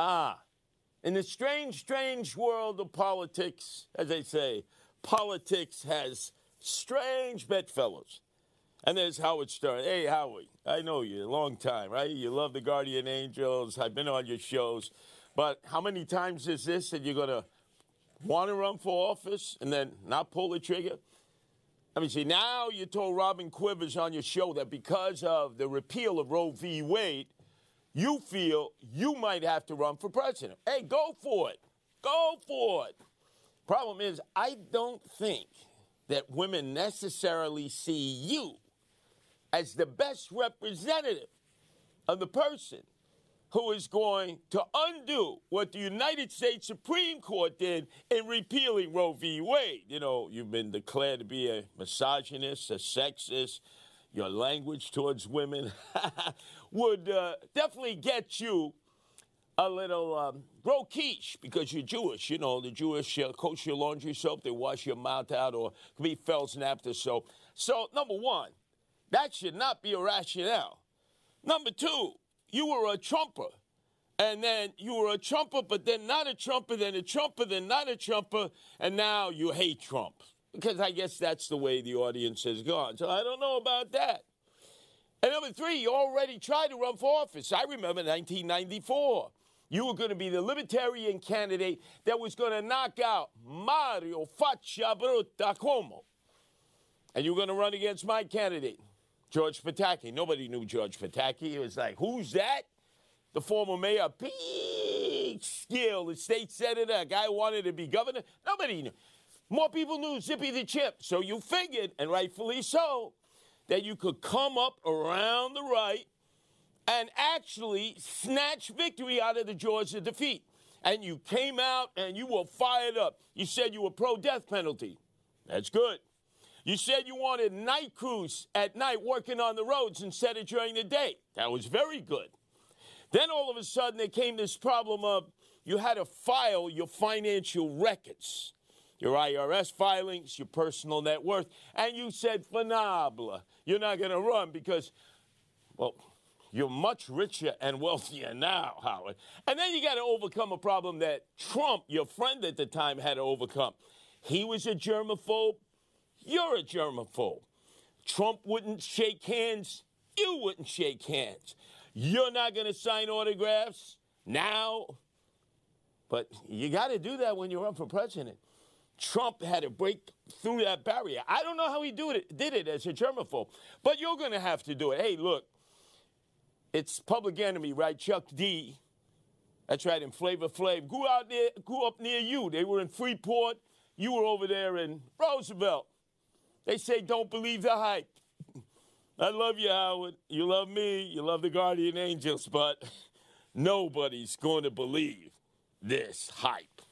Ah, in the strange, strange world of politics, as they say, politics has strange bedfellows. And there's Howard Stern. Hey, Howard, I know you a long time, right? You love the Guardian Angels. I've been on your shows. But how many times is this that you're going to want to run for office and then not pull the trigger? Let me see. Now you told Robin Quivers on your show that because of the repeal of Roe v. Wade, you feel you might have to run for president. Hey, go for it. Go for it. Problem is, I don't think that women necessarily see you as the best representative of the person who is going to undo what the United States Supreme Court did in repealing Roe v. Wade. You know, you've been declared to be a misogynist, a sexist. Your language towards women would uh, definitely get you a little um, grow because you're Jewish. You know, the Jewish uh, kosher laundry soap, they wash your mouth out, or it could be Fels-Naptha soap. So, number one, that should not be a rationale. Number two, you were a Trumper. And then you were a Trumper, but then not a Trumper, then a Trumper, then not a Trumper, and now you hate Trump. Because I guess that's the way the audience has gone. So I don't know about that. And number three, you already tried to run for office. I remember 1994. You were going to be the libertarian candidate that was going to knock out Mario Faccia Brutta Cuomo. And you were going to run against my candidate, George Pataki. Nobody knew George Pataki. It was like, who's that? The former mayor, Peekskill, the state senator, a guy wanted to be governor. Nobody knew. More people knew Zippy the Chip. So you figured, and rightfully so, that you could come up around the right and actually snatch victory out of the jaws of defeat. And you came out and you were fired up. You said you were pro death penalty. That's good. You said you wanted night crews at night working on the roads instead of during the day. That was very good. Then all of a sudden there came this problem of you had to file your financial records, your IRS filings, your personal net worth, and you said, phenomenal. You're not going to run because, well, you're much richer and wealthier now, Howard. And then you got to overcome a problem that Trump, your friend at the time, had to overcome. He was a germaphobe. You're a germaphobe. Trump wouldn't shake hands. You wouldn't shake hands. You're not going to sign autographs now. But you got to do that when you run for president. Trump had to break through that barrier. I don't know how he do it, did it as a germaphobe, but you're going to have to do it. Hey, look, it's Public Enemy, right? Chuck D. That's right, in Flavor Flav. Grew out there, grew up near you. They were in Freeport. You were over there in Roosevelt. They say don't believe the hype. I love you, Howard. You love me. You love the Guardian Angels, but nobody's going to believe this hype.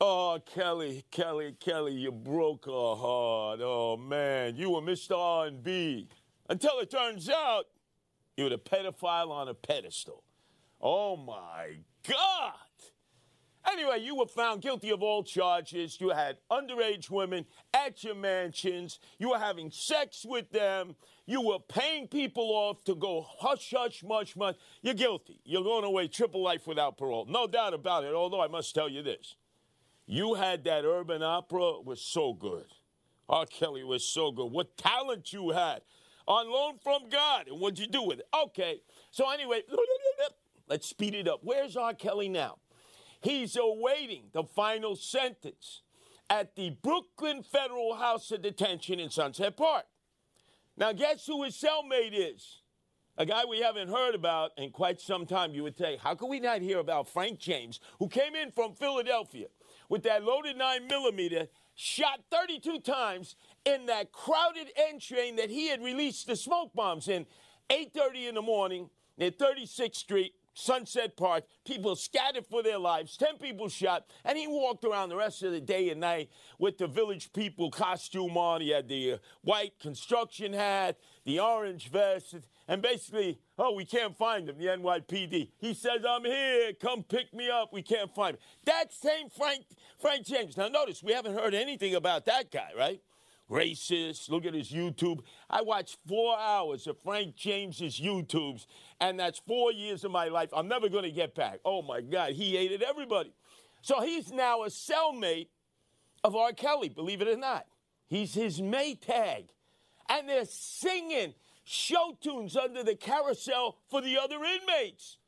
Oh, Kelly, Kelly, Kelly, you broke our heart. Oh man, you were Mr. R&B until it turns out you were a pedophile on a pedestal. Oh my God! Anyway, you were found guilty of all charges. You had underage women at your mansions. You were having sex with them. You were paying people off to go hush, hush, mush, mush. You're guilty. You're going away triple life without parole. No doubt about it. Although I must tell you this you had that urban opera was so good. R. Kelly was so good. What talent you had on loan from God. And what'd you do with it? Okay. So anyway, let's speed it up. Where's R. Kelly now? He's awaiting the final sentence at the Brooklyn Federal House of Detention in Sunset Park. Now, guess who his cellmate is? A guy we haven't heard about in quite some time. You would say, how can we not hear about Frank James, who came in from Philadelphia? With that loaded 9 millimeter, shot 32 times in that crowded N train that he had released the smoke bombs in. 8:30 in the morning near 36th Street, Sunset Park. People scattered for their lives. 10 people shot. And he walked around the rest of the day and night with the village people costume on. He had the uh, white construction hat, the orange vest. And basically, oh, we can't find him, the NYPD. He says, I'm here, come pick me up. We can't find him. That same Frank, Frank James. Now, notice, we haven't heard anything about that guy, right? racist. Look at his YouTube. I watched four hours of Frank James's YouTubes, and that's four years of my life I'm never to get back. Oh my God, he hated everybody. So he's now a cellmate of R. Kelly, believe it or not. He's his Maytag. And they're singing show tunes under the carousel for the other inmates.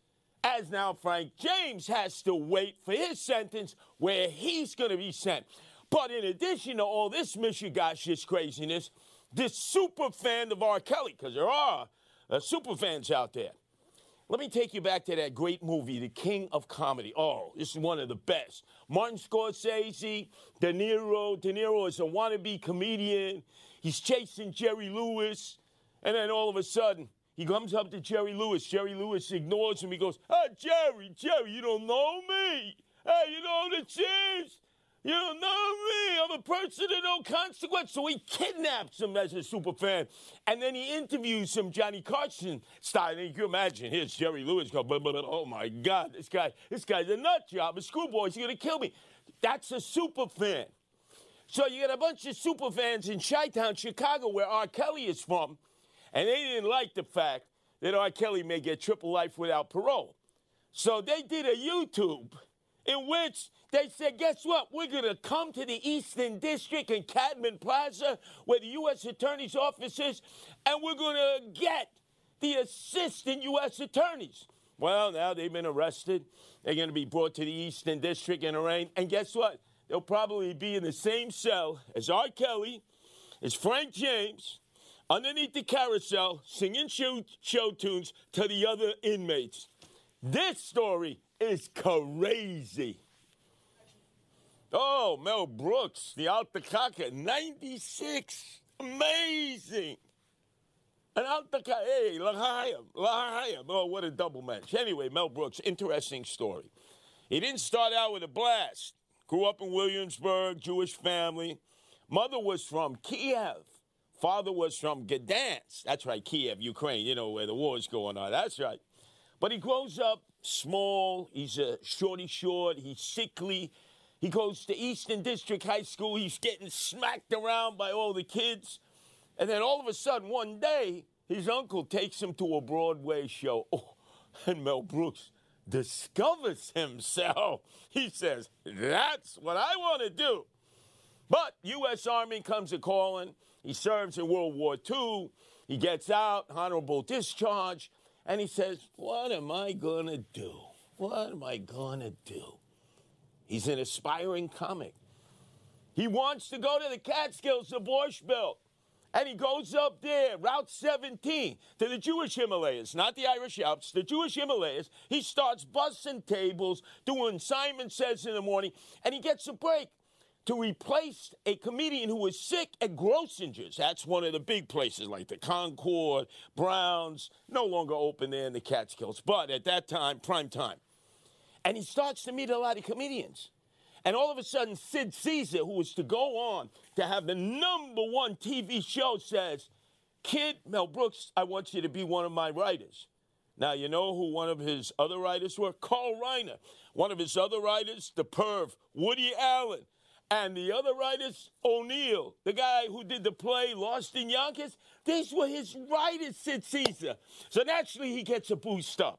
As now Frank James has to wait for his sentence where he's going to be sent. But in addition to all this Michigashish craziness, this super fan of R. Kelly, because there are uh, super fans out there. Let me take you back to that great movie, The King of Comedy. Oh, this is one of the best. Martin Scorsese, De Niro. De Niro is a wannabe comedian. He's chasing Jerry Lewis. And then all of a sudden, he comes up to Jerry Lewis. Jerry Lewis ignores him. He goes, Hey, Jerry, Jerry, you don't know me. Hey, you know the cheese. You don't know me. I'm a person of no consequence. So he kidnaps him as a super fan. And then he interviews him, Johnny Carson style. And you imagine, here's Jerry Lewis go, blah, blah, blah. oh my God, this guy, this guy's a nut job, a screwboy. He's going to kill me. That's a super fan. So you got a bunch of super fans in Chi-Town, Chicago, where R. Kelly is from. And they didn't like the fact that R. Kelly may get triple life without parole. So they did a YouTube in which they said, guess what? We're going to come to the Eastern District in Cadman Plaza, where the U.S. Attorney's office is, and we're going to get the assistant U.S. attorneys. Well, now they've been arrested. They're going to be brought to the Eastern District and arraigned. And guess what? They'll probably be in the same cell as R. Kelly, as Frank James, underneath the carousel, singing show, show tunes to the other inmates. This story is crazy. Oh, Mel Brooks, the Altacaca, 96. Amazing. An Altacaca, hey, L'Chaim, L'Chaim. Oh, what a double match. Anyway, Mel Brooks, interesting story. He didn't start out with a blast. Grew up in Williamsburg, Jewish family. Mother was from Kiev. Father was from Gdansk. That's right, Kiev, Ukraine, you know, where the war is going on. That's right. But he grows up small. He's a shorty short. He's sickly. He goes to Eastern District High School. He's getting smacked around by all the kids. And then all of a sudden, one day, his uncle takes him to a Broadway show. Oh, and Mel Brooks discovers himself. He says, That's what I want to do. But U.S. Army comes a calling. He serves in World War II. He gets out, honorable discharge, and he says, What am I going to do? What am I going to do? He's an aspiring comic. He wants to go to the Catskills, the Borscht. And he goes up there, Route 17, to the Jewish Himalayas, not the Irish Alps, the Jewish Himalayas. He starts bussing tables, doing Simon Says in the morning, and he gets a break to replace a comedian who was sick at Grossinger's. That's one of the big places like the Concord, Browns, no longer open there in the Catskills, but at that time, prime time. And he starts to meet a lot of comedians. And all of a sudden, Sid Caesar, who was to go on to have the number one TV show, says, Kid, Mel Brooks, I want you to be one of my writers. Now, you know who one of his other writers were? Carl Reiner. One of his other writers, the perv, Woody Allen. And the other writers, O'Neill, the guy who did the play Lost in Yonkers, these were his writers, Sid Caesar. So naturally, he gets a boost up.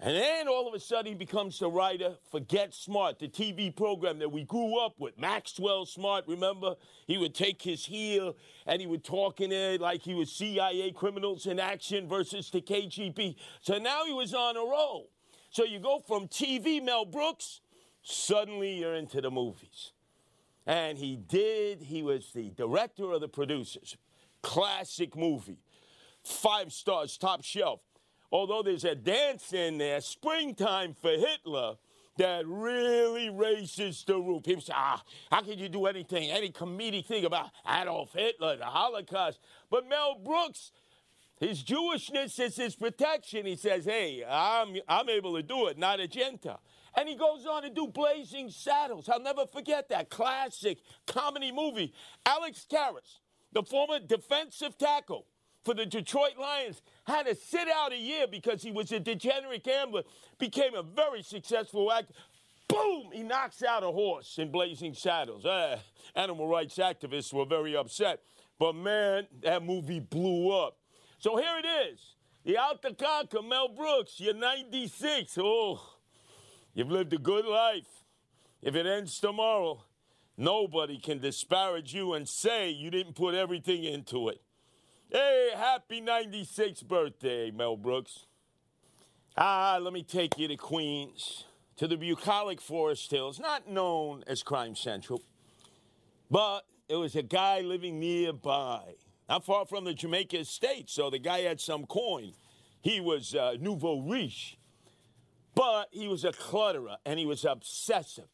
And then all of a sudden he becomes the writer for Get Smart, the TV program that we grew up with. Maxwell Smart, remember? He would take his heel and he would talk in it like he was CIA criminals in action versus the KGB. So now he was on a roll. So you go from TV, Mel Brooks, suddenly you're into the movies. And he did, he was the director of the producers. Classic movie. Five stars, top shelf although there's a dance in there, Springtime for Hitler, that really raises the roof. People say, ah, how can you do anything, any comedic thing about Adolf Hitler, the Holocaust? But Mel Brooks, his Jewishness is his protection. He says, hey, I'm, I'm able to do it, not a Gentile. And he goes on to do Blazing Saddles. I'll never forget that classic comedy movie. Alex Karras, the former defensive tackle, for the Detroit Lions, had to sit out a year because he was a degenerate gambler, became a very successful actor. Boom! He knocks out a horse in Blazing Saddles. Uh, animal rights activists were very upset. But man, that movie blew up. So here it is. The Altacaca, Mel Brooks, you're 96. Oh, you've lived a good life. If it ends tomorrow, nobody can disparage you and say you didn't put everything into it. Hey, happy 96th birthday, Mel Brooks. Ah, let me take you to Queens, to the bucolic Forest Hills, not known as Crime Central, but it was a guy living nearby, not far from the Jamaica estate, so the guy had some coin. He was uh, nouveau riche, but he was a clutterer and he was obsessive.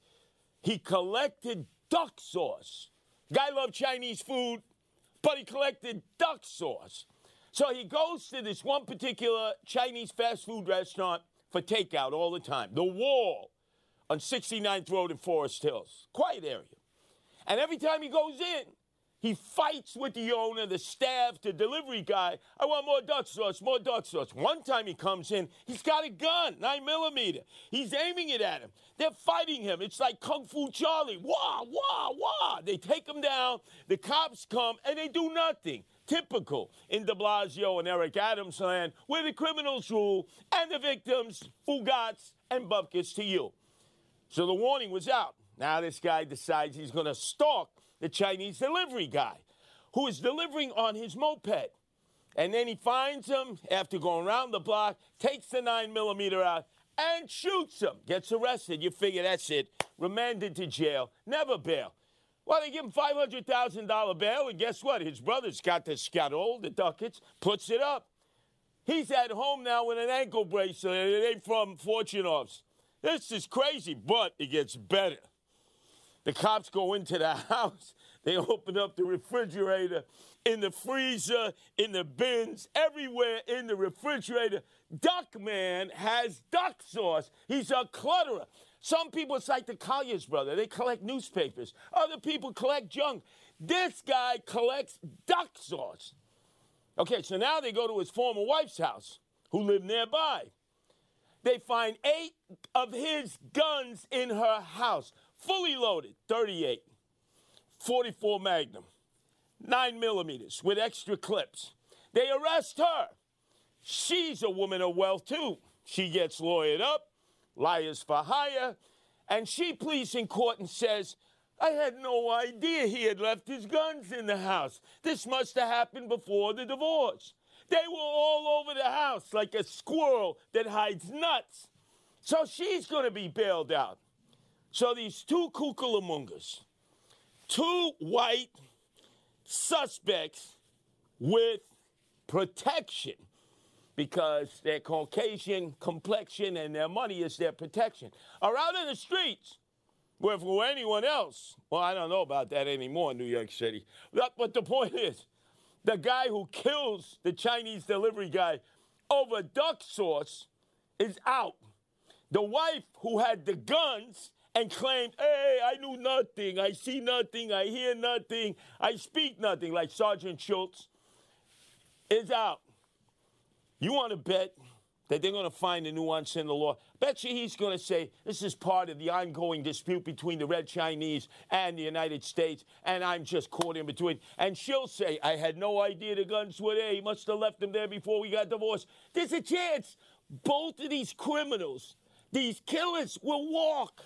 He collected duck sauce. Guy loved Chinese food, but he collected duck sauce. So he goes to this one particular Chinese fast food restaurant for takeout all the time. The Wall on 69th Road in Forest Hills. Quiet area. And every time he goes in, he fights with the owner, the staff, the delivery guy. I want more duck sauce, more duck sauce. One time he comes in, he's got a gun, nine millimeter. He's aiming it at him. They're fighting him. It's like Kung Fu Charlie. Wah, wah, wah. They take him down. The cops come and they do nothing. Typical in de Blasio and Eric Adams land, where the criminals rule and the victims, ugats and bupkis to you. So the warning was out. Now this guy decides he's going to stalk the Chinese delivery guy who is delivering on his moped. And then he finds him after going around the block, takes the 9 millimeter out, and shoots him. Gets arrested. You figure that's it. Remanded to jail. Never bail. Well, they give him $500,000 bail, and guess what? His brother's got the scuttle, the ducats, puts it up. He's at home now with an ankle bracelet. It ain't from Fortunoff's. This is crazy, but it gets better. The cops go into the house. They open up the refrigerator, in the freezer, in the bins, everywhere in the refrigerator. Duckman has duck sauce. He's a clutterer. Some people, it's like the Collyer's brother. They collect newspapers. Other people collect junk. This guy collects duck sauce. Okay, so now they go to his former wife's house, who lived nearby. They find eight of his guns in her house fully loaded 38, 44 Magnum, 9 millimeters with extra clips. They arrest her. She's a woman of wealth too. She gets lawyered up, liars for hire, and she pleads in court and says, I had no idea he had left his guns in the house. This must have happened before the divorce. They were all over the house like a squirrel that hides nuts. So she's going to be bailed out. So these two kukulamungas, two white suspects with protection because their Caucasian complexion and their money is their protection, are out in the streets. Where for anyone else, well, I don't know about that anymore in New York City. But, but the point is, the guy who kills the Chinese delivery guy over duck sauce is out. The wife who had the guns and claimed, hey, I knew nothing, I see nothing, I hear nothing, I speak nothing, like Sergeant Schultz, is out. You want to bet that they're going to find a nuance in the law? Bet you he's going to say this is part of the ongoing dispute between the Red Chinese and the United States, and I'm just caught in between. And she'll say, I had no idea the guns were there. He must have left them there before we got divorced. There's a chance both of these criminals, these killers, will walk.